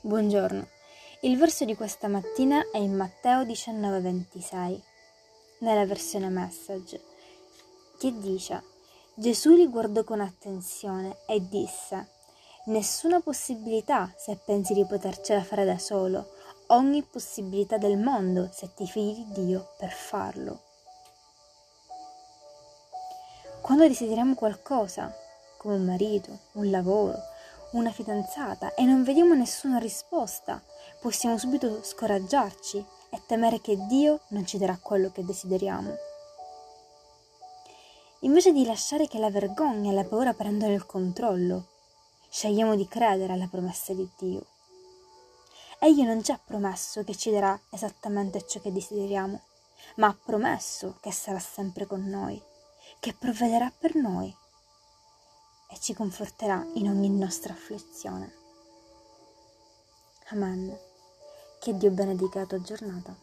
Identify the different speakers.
Speaker 1: Buongiorno. Il verso di questa mattina è in Matteo 19:26, nella versione message, che dice: Gesù li guardò con attenzione e disse: Nessuna possibilità se pensi di potercela fare da solo, ogni possibilità del mondo se ti fidi di Dio per farlo. Quando desideriamo qualcosa, come un marito, un lavoro, una fidanzata e non vediamo nessuna risposta, possiamo subito scoraggiarci e temere che Dio non ci darà quello che desideriamo. Invece di lasciare che la vergogna e la paura prendano il controllo, scegliamo di credere alla promessa di Dio. Egli non ci ha promesso che ci darà esattamente ciò che desideriamo, ma ha promesso che sarà sempre con noi, che provvederà per noi e ci conforterà in ogni nostra afflizione. Amen. Che Dio benedica la tua giornata.